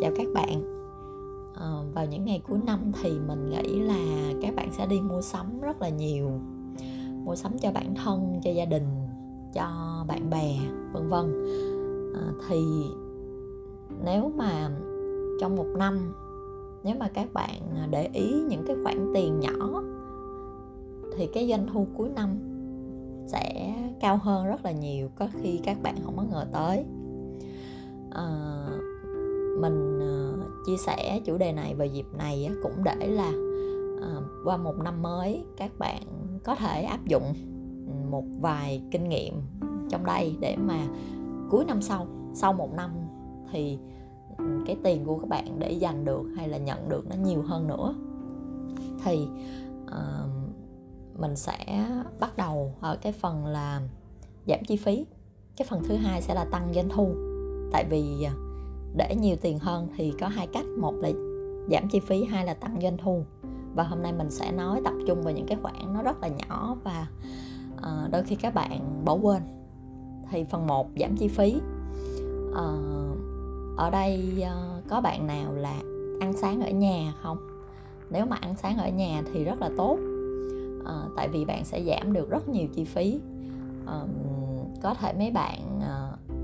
chào các bạn. À, vào những ngày cuối năm thì mình nghĩ là các bạn sẽ đi mua sắm rất là nhiều. Mua sắm cho bản thân cho gia đình cho bạn bè vân vân. À, thì nếu mà trong một năm nếu mà các bạn để ý những cái khoản tiền nhỏ thì cái doanh thu cuối năm sẽ cao hơn rất là nhiều có khi các bạn không có ngờ tới. À, mình uh, chia sẻ chủ đề này vào dịp này uh, cũng để là uh, qua một năm mới các bạn có thể áp dụng ừ, một vài kinh nghiệm trong đây để mà cuối năm sau sau một năm thì ừ, cái tiền của các bạn để dành được hay là nhận được nó nhiều hơn nữa. Thì uh, mình sẽ bắt đầu ở cái phần là giảm chi phí. Cái phần thứ hai sẽ là tăng doanh thu. Tại vì à, để nhiều tiền hơn thì có hai cách. Một là giảm chi phí hai là tăng doanh thu. Và hôm nay mình sẽ nói tập trung vào những cái khoản nó rất là nhỏ và uh, đôi khi các bạn bỏ quên. Thì phần 1 giảm chi phí. Uh, ở đây uh, có bạn nào là ăn sáng ở nhà không? Nếu mà ăn sáng ở nhà thì rất là tốt. Uh, tại vì bạn sẽ giảm được rất nhiều chi phí. Uh, có thể mấy bạn uh,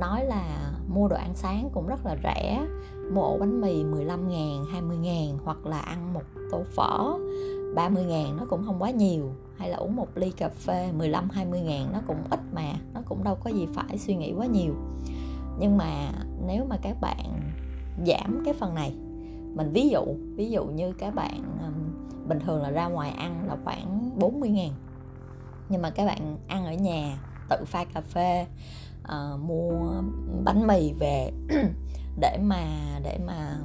nói là mua đồ ăn sáng cũng rất là rẻ mua ổ bánh mì 15 ngàn, 20 ngàn hoặc là ăn một tô phở 30 ngàn nó cũng không quá nhiều. Hay là uống một ly cà phê 15 20 ngàn nó cũng ít mà nó cũng đâu có gì phải suy nghĩ quá nhiều. Nhưng mà nếu mà các bạn giảm cái phần này mình ví dụ ví dụ như các bạn bình thường là ra ngoài ăn là khoảng 40 ngàn nhưng mà các bạn ăn ở nhà tự pha cà phê uh, mua bánh mì về để mà để mà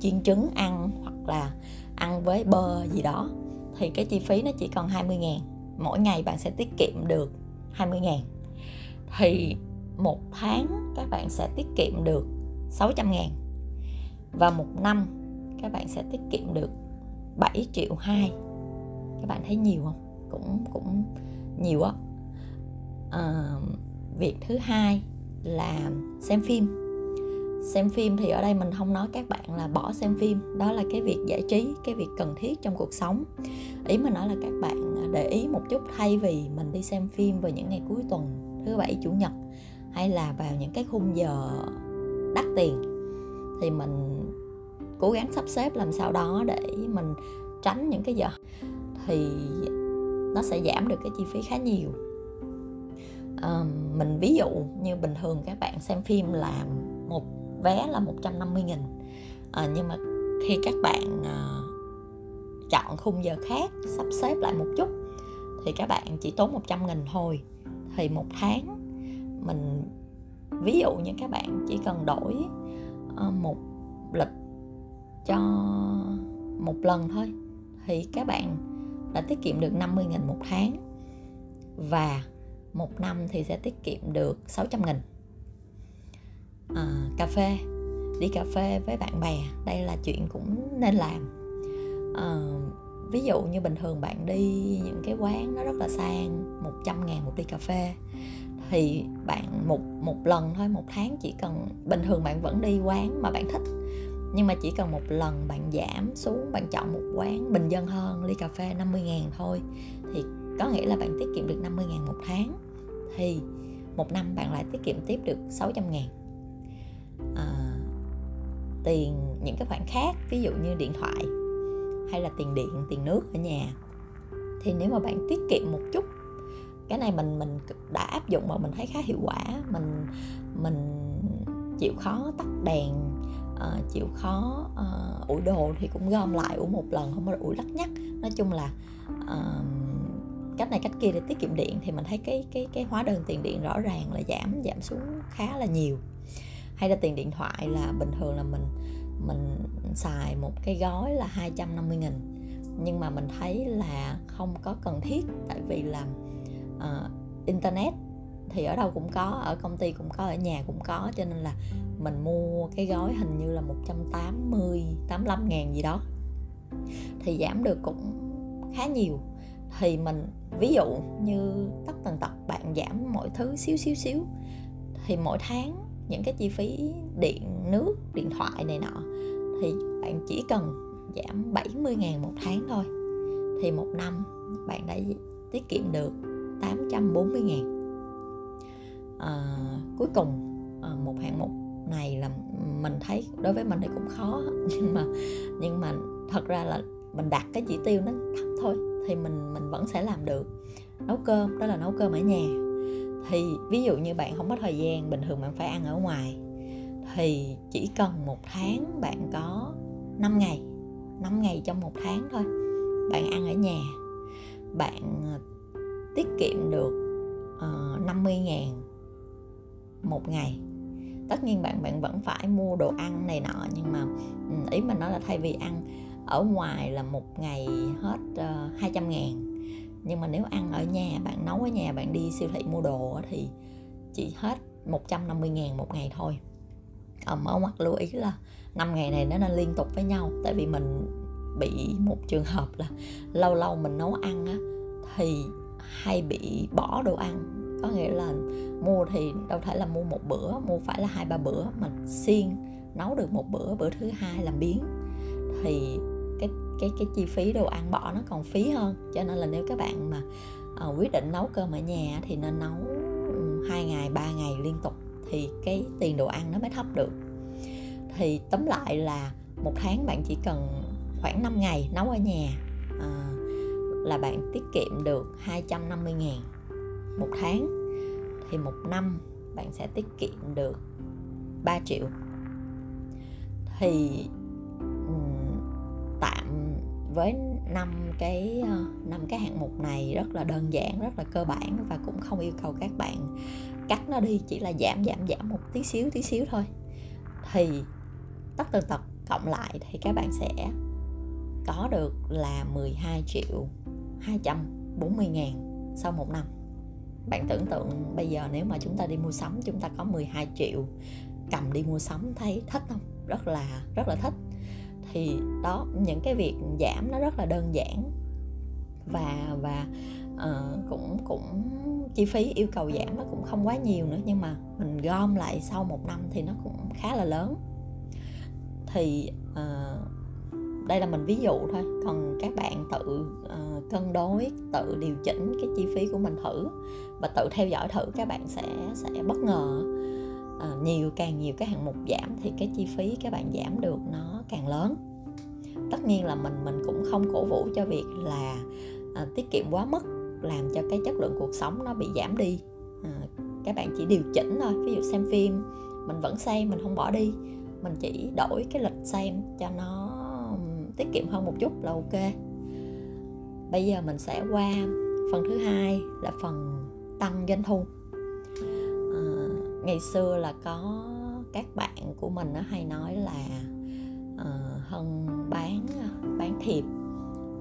chiên trứng ăn hoặc là ăn với bơ gì đó. Thì cái chi phí nó chỉ còn 20 ngàn. Mỗi ngày bạn sẽ tiết kiệm được 20 ngàn. Thì một tháng các bạn sẽ tiết kiệm được 600 ngàn. Và một năm các bạn sẽ tiết kiệm được 7 triệu 2 các bạn thấy nhiều không? Cũng cũng nhiều á uh, việc thứ hai là xem phim. Xem phim thì ở đây mình không nói các bạn là bỏ xem phim đó là cái việc giải trí cái việc cần thiết trong cuộc sống. Ý mình nói là các bạn à, để ý một chút thay vì mình đi xem phim vào những ngày cuối tuần thứ bảy chủ nhật hay là vào những cái khung giờ đắt tiền thì mình cố gắng sắp xếp làm sao đó để mình tránh những cái giờ. Thì nó sẽ giảm được cái chi phí khá nhiều um, mình ví dụ như bình thường các bạn xem phim là một vé là 150 nghìn. À, nhưng mà khi các bạn à, chọn khung giờ khác sắp xếp lại một chút thì các bạn chỉ tốn 100 nghìn thôi. Thì một tháng mình ví dụ như các bạn chỉ cần đổi ờ, một lịch cho một lần thôi thì các bạn đã tiết kiệm được 50 nghìn một tháng. Và một năm thì sẽ tiết kiệm được 600 nghìn. À, cà phê. Đi cà phê với bạn bè đây là chuyện cũng nên làm. À, ví dụ như bình thường bạn đi những cái quán nó rất là sang 100 ngàn một ly cà phê thì bạn một một lần thôi một tháng chỉ cần bình thường bạn vẫn đi quán mà bạn thích nhưng mà chỉ cần một lần bạn giảm xuống bạn chọn một quán bình dân hơn ly cà phê 50 ngàn thôi thì có nghĩa là bạn tiết kiệm được 50 ngàn một tháng. Thì một năm bạn lại tiết kiệm tiếp được 600 ngàn. À, tiền những cái khoản khác ví dụ như điện thoại hay là tiền điện tiền nước ở nhà. Thì nếu mà bạn tiết kiệm một chút cái này mình mình đã áp dụng và mình thấy khá hiệu quả. Mình mình chịu khó tắt đèn uh, chịu khó uh, ủi đồ thì cũng gom lại ủi một lần không có ủi lắc nhắc. Nói chung là uh, cách này cách kia để tiết kiệm điện thì mình thấy cái cái cái hóa đơn tiền điện rõ ràng là giảm giảm xuống khá là nhiều. Hay là tiền điện thoại là bình thường là mình mình xài một cái gói là 250 nghìn. Nhưng mà mình thấy là không có cần thiết tại vì là uh, internet thì ở đâu cũng có ở công ty cũng có ở nhà cũng có. Cho nên là mình mua cái gói hình như là 180 85 ngàn gì đó. Thì giảm được cũng khá nhiều thì mình ví dụ như tất tần tật bạn giảm mọi thứ xíu xíu xíu thì mỗi tháng những cái chi phí điện nước điện thoại này nọ thì bạn chỉ cần giảm 70 ngàn một tháng thôi. Thì một năm bạn đã tiết kiệm được 840 ngàn. À, cuối cùng à, một hạng mục này là mình thấy đối với mình thì cũng khó nhưng mà nhưng mà thật ra là mình đặt cái chỉ tiêu nó thấp thôi thì mình mình vẫn sẽ làm được. Nấu cơm đó là nấu cơm ở nhà. Thì ví dụ như bạn không có thời gian bình thường bạn phải ăn ở ngoài. Thì chỉ cần một tháng bạn có 5 ngày 5 ngày trong một tháng thôi bạn ăn ở nhà. Bạn ờ, tiết kiệm được ờ, uh, 50 ngàn một ngày. Tất nhiên bạn bạn vẫn phải mua đồ ăn này nọ nhưng mà ừ, ý mình nói là thay vì ăn ở ngoài là một ngày hết ờ, uh, 200 ngàn. Nhưng mà nếu ăn ở nhà bạn nấu ở nhà bạn đi siêu thị mua đồ thì chỉ hết 150 ngàn một ngày thôi. Ở mở mắt lưu ý là năm ngày này nó nên liên tục với nhau. Tại vì mình bị một trường hợp là lâu lâu mình nấu ăn á thì hay bị bỏ đồ ăn. Có nghĩa là mua thì đâu thể là mua một bữa mua phải là hai ba bữa mà xiên nấu được một bữa bữa thứ hai làm biến thì cái cái chi phí đồ ăn bỏ nó còn phí hơn. Cho nên là nếu các bạn mà uh, quyết định nấu cơm ở nhà thì nên nấu ừ, hai ngày ba ngày liên tục thì cái tiền đồ ăn nó mới thấp được. Thì tóm lại là một tháng bạn chỉ cần khoảng 5 ngày nấu ở nhà à, là bạn tiết kiệm được 250 ngàn. Một tháng thì một năm bạn sẽ tiết kiệm được 3 triệu. Thì tạm với năm cái ờ, năm cái hạng mục này rất là đơn giản, rất là cơ bản và cũng không yêu cầu các bạn cắt nó đi, chỉ là giảm giảm giảm một tí xíu tí xíu thôi. Thì tất tần tật cộng lại thì các bạn sẽ có được là 12 triệu 240 ngàn sau một năm. Bạn tưởng tượng bây giờ nếu mà chúng ta đi mua sắm, chúng ta có 12 triệu cầm đi mua sắm, thấy thích không? Rất là rất là thích thì đó những cái việc giảm nó rất là đơn giản. Và và uh, cũng cũng chi phí yêu cầu giảm nó cũng không quá nhiều nữa nhưng mà mình gom lại sau một năm thì nó cũng khá là lớn. Thì uh, đây là mình ví dụ thôi còn các bạn tự uh, cân đối tự điều chỉnh cái chi phí của mình thử. Và tự theo dõi thử các bạn sẽ sẽ bất ngờ uh, nhiều càng nhiều cái hạng mục giảm thì cái chi phí các bạn giảm được nó càng lớn. Tất nhiên là mình mình cũng không cổ vũ cho việc là uh, tiết kiệm quá mức làm cho cái chất lượng cuộc sống nó bị giảm đi. Uh, các bạn chỉ điều chỉnh thôi ví dụ xem phim mình vẫn xem mình không bỏ đi. Mình chỉ đổi cái lịch xem cho nó tiết kiệm hơn một chút là ok. Bây giờ mình sẽ qua phần thứ hai là phần tăng doanh thu ngày xưa là có các bạn của mình nó hay nói là uh, hân bán ờ, bán thiệp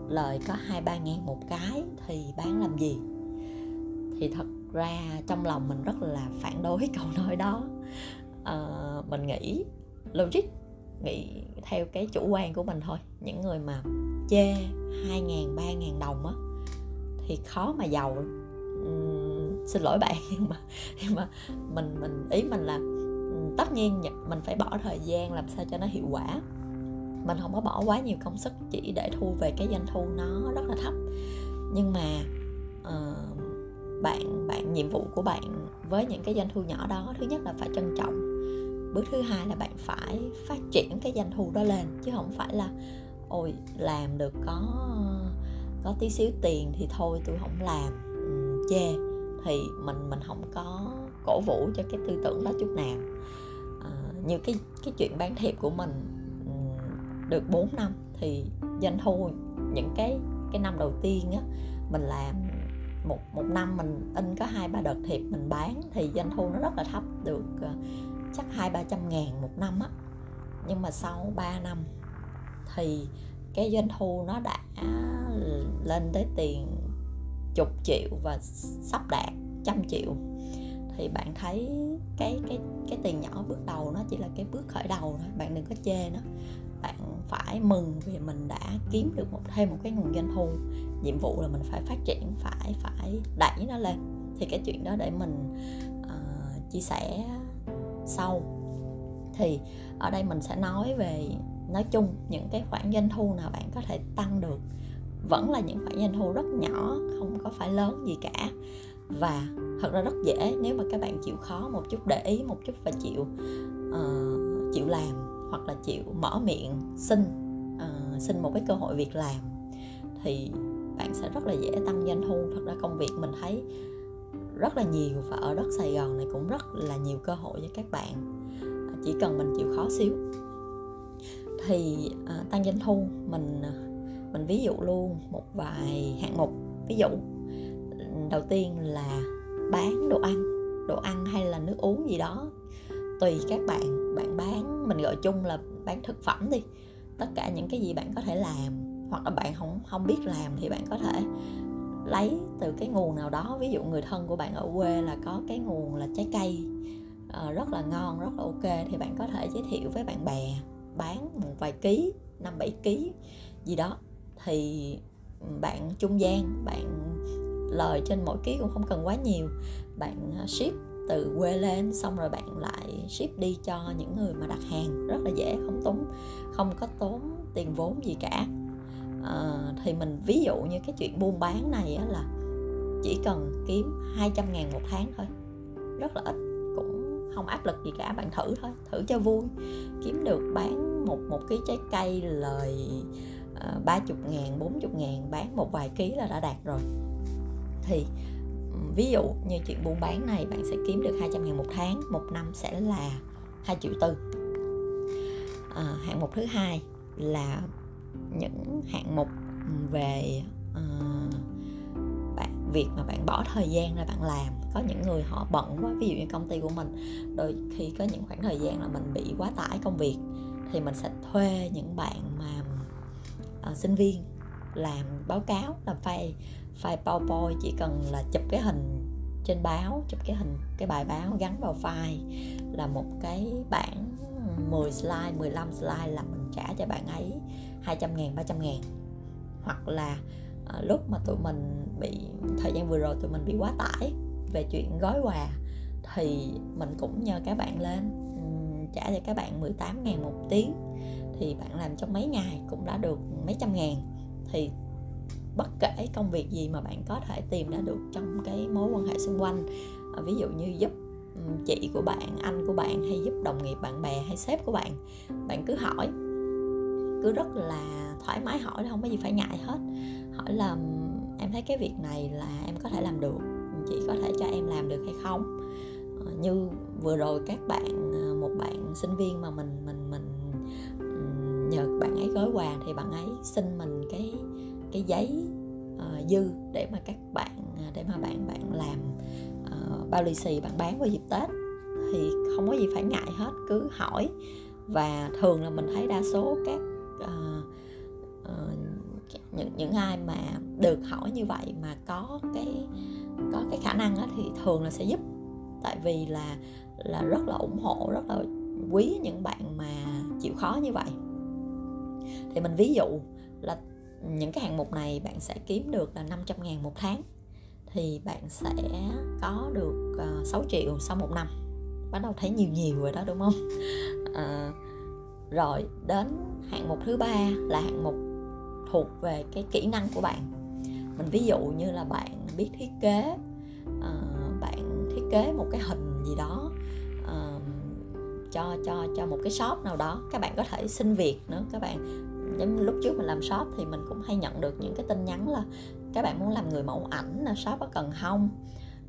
lời có hai ba ngàn một cái thì bán làm gì? Thì thật ra trong lòng mình rất là phản đối câu nói đó. Uh, mình nghĩ logic nghĩ theo cái chủ quan của mình thôi. Những người mà chê hai ngàn ba ngàn đồng á thì khó mà giàu uhm, xin lỗi bạn nhưng mà nhưng mà mình mình ý mình là tất nhiên mình phải bỏ thời gian làm sao cho nó hiệu quả. Mình không có bỏ quá nhiều công sức chỉ để thu về cái doanh thu nó rất là thấp. Nhưng mà uh, bạn bạn nhiệm vụ của bạn với những cái doanh thu nhỏ đó thứ nhất là phải trân trọng. Bước thứ hai là bạn phải phát triển cái doanh thu đó lên chứ không phải là ôi làm được có có tí xíu tiền thì thôi tôi không làm. Chê thì mình mình không có cổ vũ cho cái tư tưởng đó chút nào. À, như cái cái chuyện bán thiệp của mình được 4 năm thì doanh thu những cái cái năm đầu tiên á mình làm một một năm mình in có hai ba đợt thiệp mình bán thì doanh thu nó rất là thấp được ờ, chắc hai ba trăm ngàn một năm á. Nhưng mà sau 3 năm thì cái doanh thu nó đã lên tới tiền chục triệu và sắp đạt trăm triệu. Thì bạn thấy cái cái cái tiền nhỏ bước đầu nó chỉ là cái bước khởi đầu thôi bạn đừng có chê nó. Bạn phải mừng vì mình đã kiếm được một thêm một cái nguồn doanh thu. Nhiệm vụ là mình phải phát triển phải phải đẩy nó lên. Thì cái chuyện đó để mình uh, chia sẻ sau. Thì ở đây mình sẽ nói về nói chung những cái khoản doanh thu nào bạn có thể tăng được. Vẫn là những khoản doanh thu rất nhỏ không có phải lớn gì cả và thật ra rất dễ nếu mà các bạn chịu khó một chút để ý một chút và chịu uh, chịu làm hoặc là chịu mở miệng xin uh, xin một cái cơ hội việc làm thì bạn sẽ rất là dễ tăng doanh thu. Thật ra công việc mình thấy rất là nhiều và ở đất Sài Gòn này cũng rất là nhiều cơ hội cho các bạn. Chỉ cần mình chịu khó xíu. Thì uh, tăng doanh thu mình mình ví dụ luôn một vài hạng mục. Ví dụ đầu tiên là bán đồ ăn đồ ăn hay là nước uống gì đó. Tùy các bạn bạn bán mình gọi chung là bán thực phẩm đi. Tất cả những cái gì bạn có thể làm hoặc là bạn không không biết làm thì bạn có thể lấy từ cái nguồn nào đó. Ví dụ người thân của bạn ở quê là có cái nguồn là trái cây uh, rất là ngon rất là ok thì bạn có thể giới thiệu với bạn bè bán một vài ký năm bảy ký gì đó. Thì bạn trung gian bạn lời trên mỗi ký cũng không cần quá nhiều. Bạn à, ship từ quê lên xong rồi bạn lại ship đi cho những người mà đặt hàng. Rất là dễ không tốn không có tốn tiền vốn gì cả. À, thì mình ví dụ như cái chuyện buôn bán này á, là chỉ cần kiếm 200 ngàn một tháng thôi. Rất là ít cũng không áp lực gì cả bạn thử thôi thử cho vui. Kiếm được bán một một ký trái cây lời ờ, ba chục ngàn bốn chục ngàn bán một vài ký là đã đạt rồi thì ví dụ như chuyện buôn bán này bạn sẽ kiếm được 200 ngàn một tháng một năm sẽ là 2 triệu tư. À, hạng mục thứ hai là những hạng mục về uh, bạn việc mà bạn bỏ thời gian ra bạn làm. Có những người họ bận quá ví dụ như công ty của mình đôi khi có những khoảng thời gian là mình bị quá tải công việc thì mình sẽ thuê những bạn mà uh, sinh viên làm báo cáo làm file file PowerPoint chỉ cần là chụp cái hình trên báo chụp cái hình cái bài báo gắn vào file là một cái bản 10 slide 15 slide là mình trả cho bạn ấy 200 ngàn 300 ngàn. Hoặc là à, lúc mà tụi mình bị thời gian vừa rồi tụi mình bị quá tải về chuyện gói quà thì mình cũng nhờ các bạn lên trả cho các bạn 18 ngàn một tiếng. Thì bạn làm trong mấy ngày cũng đã được mấy trăm ngàn. Thì bất kể công việc gì mà bạn có thể tìm ra được trong cái mối quan hệ xung quanh. À, ví dụ như giúp chị của bạn anh của bạn hay giúp đồng nghiệp bạn bè hay sếp của bạn bạn cứ hỏi. Cứ rất là thoải mái hỏi không có gì phải ngại hết. Hỏi là em thấy cái việc này là em có thể làm được chị có thể cho em làm được hay không? Ờ, như vừa rồi các bạn à, một bạn sinh viên mà mình mình mình nhờ bạn ấy gói quà thì bạn ấy xin mình cái cái giấy uh, dư để mà các bạn à, để mà bạn bạn làm uh, bao lì xì bạn bán vào dịp tết. Thì không có gì phải ngại hết cứ hỏi. Và thường là mình thấy đa số các uh, uh, những những ai mà được hỏi như vậy mà có cái có cái khả năng đó thì thường là sẽ giúp. Tại vì là là rất là ủng hộ rất là quý những bạn mà chịu khó như vậy. Thì mình ví dụ là những cái hạng mục này bạn sẽ kiếm được là 500 ngàn một tháng. Thì bạn sẽ có được ờ, 6 triệu sau một năm. Bắt đầu thấy nhiều nhiều rồi đó đúng không? À, rồi đến hạng mục thứ ba là hạng mục thuộc về cái kỹ năng của bạn. Mình ví dụ như là bạn biết thiết kế à, bạn thiết kế một cái hình gì đó à, cho cho cho một cái shop nào đó. Các bạn có thể xin việc nữa các bạn giống như lúc trước mình làm shop thì mình cũng hay nhận được những cái tin nhắn là các bạn muốn làm người mẫu ảnh là shop có cần không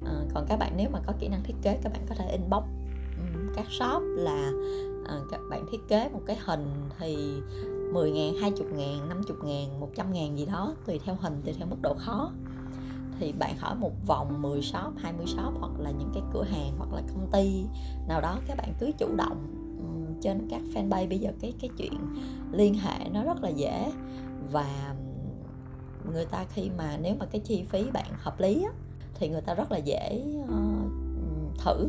à, ờ, còn các bạn nếu mà có kỹ năng thiết kế các bạn có thể inbox các shop là à, các bạn thiết kế một cái hình thì 10 ngàn, 20 ngàn, 50 ngàn, 100 ngàn gì đó tùy theo hình, tùy theo mức độ khó. Thì bạn hỏi một vòng 10 shop, 20 shop hoặc là những cái cửa hàng hoặc là công ty nào đó các bạn cứ chủ động trên các fanpage. Bây giờ cái cái chuyện liên hệ nó rất là dễ. Và người ta khi mà nếu mà cái chi phí bạn hợp lý á, thì người ta rất là dễ uh, thử.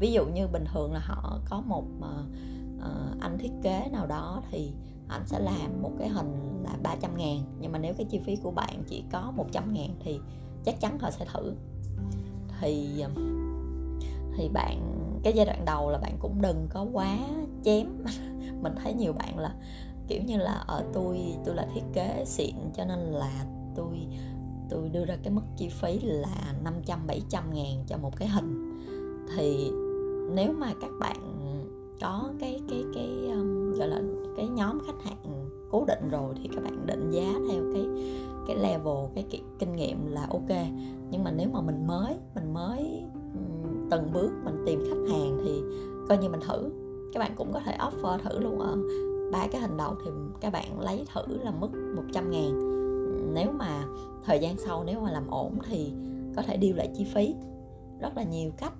Ví dụ như bình thường là họ có một uh, anh thiết kế nào đó thì anh sẽ làm một cái hình là 300 ngàn. Nhưng mà nếu cái chi phí của bạn chỉ có 100 ngàn thì chắc chắn họ sẽ thử. Thì thì bạn cái giai đoạn đầu là bạn cũng đừng có quá chém. Mình thấy nhiều bạn là kiểu như là ở tôi tôi là thiết kế xịn cho nên là tôi tôi đưa ra cái mức chi phí là 500 700 ngàn cho một cái hình. Thì nếu mà các bạn có cái cái cái um, gọi là cái nhóm khách hàng cố định rồi thì các bạn định giá theo cái cái level cái, cái kinh nghiệm là ok. Nhưng mà nếu mà mình mới mình mới từng bước mình tìm khách hàng thì coi như mình thử các bạn cũng có thể offer thử luôn ở ba cái hình đầu thì các bạn lấy thử là mức 100 ngàn. Nếu mà thời gian sau nếu mà làm ổn thì có thể điều lại chi phí. Rất là nhiều cách.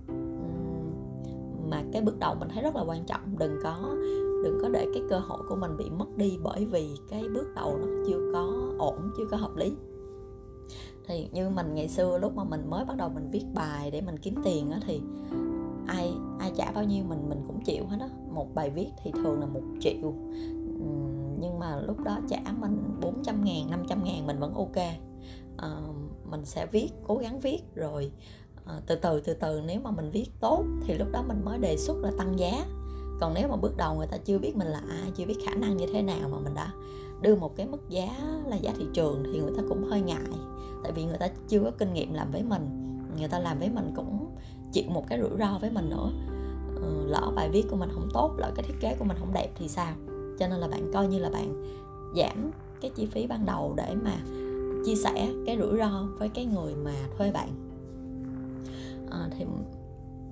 Mà cái bước đầu mình thấy rất là quan trọng. Đừng có đừng có để cái cơ hội của mình bị mất đi bởi vì cái bước đầu nó chưa có ổn, chưa có hợp lý. Thì như mình ngày xưa lúc mà mình mới bắt đầu mình viết bài để mình kiếm tiền á thì ai ai trả bao nhiêu mình mình cũng chịu hết đó một bài viết thì thường là một triệu. Nhưng mà lúc đó trả mình 400 ngàn 500 ngàn mình vẫn ok. À, mình sẽ viết cố gắng viết rồi à, từ từ từ từ nếu mà mình viết tốt thì lúc đó mình mới đề xuất là tăng giá. Còn nếu mà bước đầu người ta chưa biết mình là ai chưa biết khả năng như thế nào mà mình đã đưa một cái mức giá là giá thị trường thì người ta cũng hơi ngại. Tại vì người ta chưa có kinh nghiệm làm với mình người ta làm với mình cũng chịu một cái rủi ro với mình nữa. Ừ, lỡ bài viết của mình không tốt lỡ cái thiết kế của mình không đẹp thì sao? Cho nên là bạn coi như là bạn giảm cái chi phí ban đầu để mà chia sẻ cái rủi ro với cái người mà thuê bạn. À, thì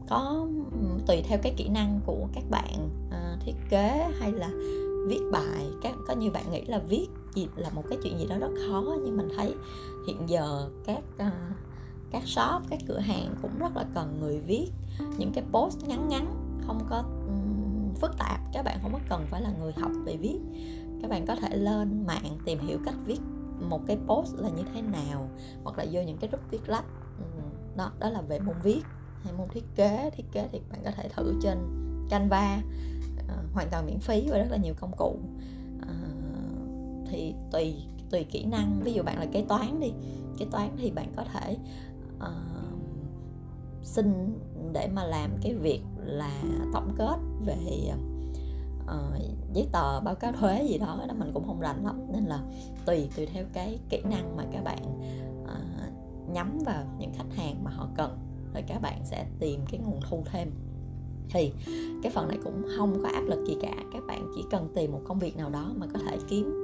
có tùy theo cái kỹ năng của các bạn à, thiết kế hay là viết bài. Các có nhiều bạn nghĩ là viết gì là một cái chuyện gì đó rất khó nhưng mình thấy hiện giờ các uh, các shop các cửa hàng cũng rất là cần người viết. Những cái post ngắn ngắn không có um, phức tạp. Các bạn không có cần phải là người học về viết. Các bạn có thể lên mạng tìm hiểu cách viết một cái post là như thế nào hoặc là vô những cái group viết lách. Đó đó là về môn viết hay môn thiết kế. Thiết kế thì bạn có thể thử trên canva. Uh, hoàn toàn miễn phí và rất là nhiều công cụ. Uh, thì tùy tùy kỹ năng. Ví dụ bạn là kế toán đi. Kế toán thì bạn có thể uh, xin để mà làm cái việc là tổng kết về uh, giấy tờ báo cáo thuế gì đó đó mình cũng không rành lắm. Nên là tùy tùy theo cái kỹ năng mà các bạn uh, nhắm vào những khách hàng mà họ cần rồi các bạn sẽ tìm cái nguồn thu thêm. Thì cái phần này cũng không có áp lực gì cả các bạn chỉ cần tìm một công việc nào đó mà có thể kiếm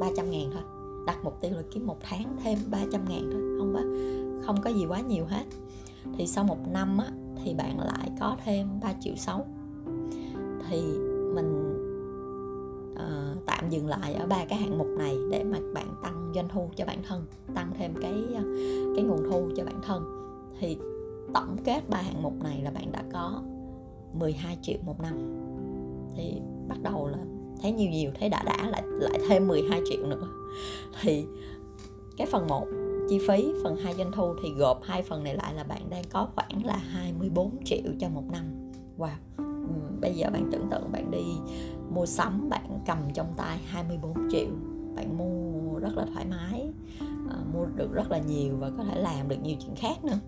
300 ngàn thôi đặt mục tiêu là kiếm một tháng thêm 300 ngàn thôi không có không có gì quá nhiều hết. Thì sau một năm á, thì bạn lại có thêm 3 triệu 6 thì mình uh, tạm dừng lại ở ba cái hạng mục này để mà bạn tăng doanh thu cho bản thân tăng thêm cái ờ, cái nguồn thu cho bản thân. Thì tổng kết ba hạng mục này là bạn đã có 12 triệu một năm. Thì bắt đầu là thấy nhiều nhiều thấy đã đã lại lại thêm 12 triệu nữa. Thì cái phần 1 chi phí phần hai doanh thu thì gộp hai phần này lại là bạn đang có khoảng là 24 triệu cho một năm. Wow. Bây giờ bạn tưởng tượng bạn đi mua sắm, bạn cầm trong tay 24 triệu, bạn mua rất là thoải mái ờ, mua được rất là nhiều và có thể làm được nhiều chuyện khác nữa.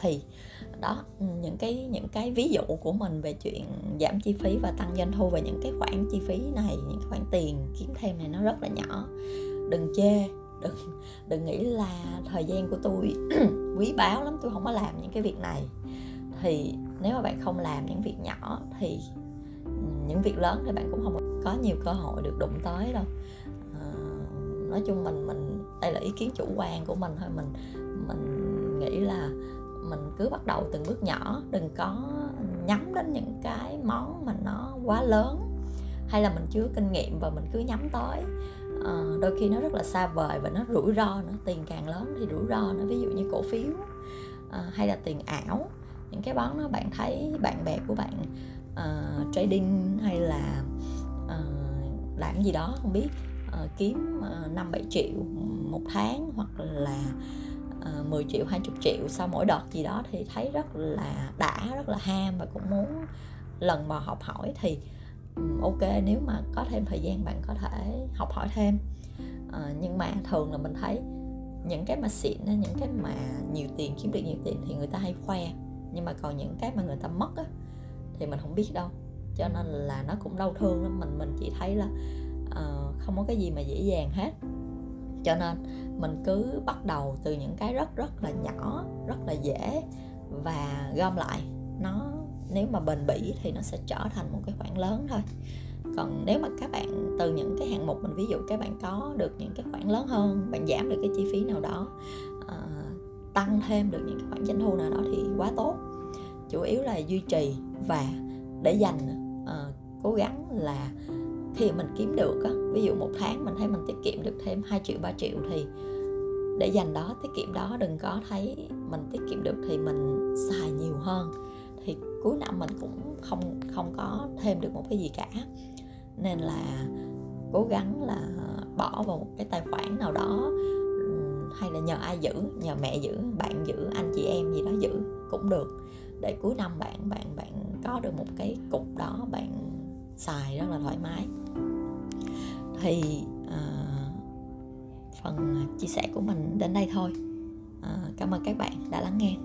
Thì, đó những cái những cái ví dụ của mình về chuyện giảm chi phí và tăng doanh thu và những cái khoản chi phí này, những khoản tiền kiếm thêm này nó rất là nhỏ. Đừng chê đừng đừng nghĩ là thời gian của tôi quý báu lắm tôi không có làm những cái việc này. Thì nếu mà bạn không làm những việc nhỏ thì những việc lớn thì bạn cũng không có nhiều cơ hội được đụng tới đâu. À, nói chung mình mình đây là ý kiến chủ quan của mình thôi. Mình mình nghĩ là mình cứ bắt đầu từng bước nhỏ đừng có nhắm đến những cái món mà nó quá lớn hay là mình chưa kinh nghiệm và mình cứ nhắm tới à, đôi khi nó rất là xa vời và nó rủi ro nữa tiền càng lớn thì rủi ro nữa ví dụ như cổ phiếu à, hay là tiền ảo. Những cái bón đó bạn thấy bạn bè của bạn uh, trading hay là uh, làm gì đó không biết uh, kiếm uh, bảy triệu một tháng hoặc là uh, 10 triệu 20 triệu sau mỗi đợt gì đó thì thấy rất là đã rất là ham và cũng muốn lần mò học hỏi thì ok nếu mà có thêm thời gian bạn có thể học hỏi thêm. Uh, nhưng mà thường là mình thấy những cái mà xịn những cái mà nhiều tiền kiếm được nhiều tiền thì người ta hay khoe. Nhưng mà còn những cái mà người ta mất á thì mình không biết đâu. Cho nên là nó cũng đau thương lắm. Mình mình chỉ thấy là uh, không có cái gì mà dễ dàng hết. Cho nên mình cứ bắt đầu từ những cái rất rất là nhỏ rất là dễ và gom lại. Nó nếu mà bền bỉ thì nó sẽ trở thành một cái khoản lớn thôi. Còn nếu mà các bạn từ những cái hạng mục mình ví dụ các bạn có được những cái khoản lớn hơn bạn giảm được cái chi phí nào đó uh, tăng thêm được những cái khoản doanh thu nào đó thì quá tốt. Chủ yếu là duy trì và để dành uh, cố gắng là khi mình kiếm được á, ví dụ một tháng mình thấy mình tiết kiệm được thêm 2 triệu 3 triệu thì để dành đó tiết kiệm đó đừng có thấy mình tiết kiệm được thì mình xài nhiều hơn cuối năm mình cũng không không có thêm được một cái gì cả. Nên là cố gắng là bỏ vào một cái tài khoản nào đó hay là nhờ ai giữ nhờ mẹ giữ bạn giữ anh chị em gì đó giữ cũng được. Để cuối năm bạn bạn bạn có được một cái cục đó bạn xài rất là thoải mái. Thì uh, phần chia sẻ của mình đến đây thôi. Uh, cảm ơn các bạn đã lắng nghe.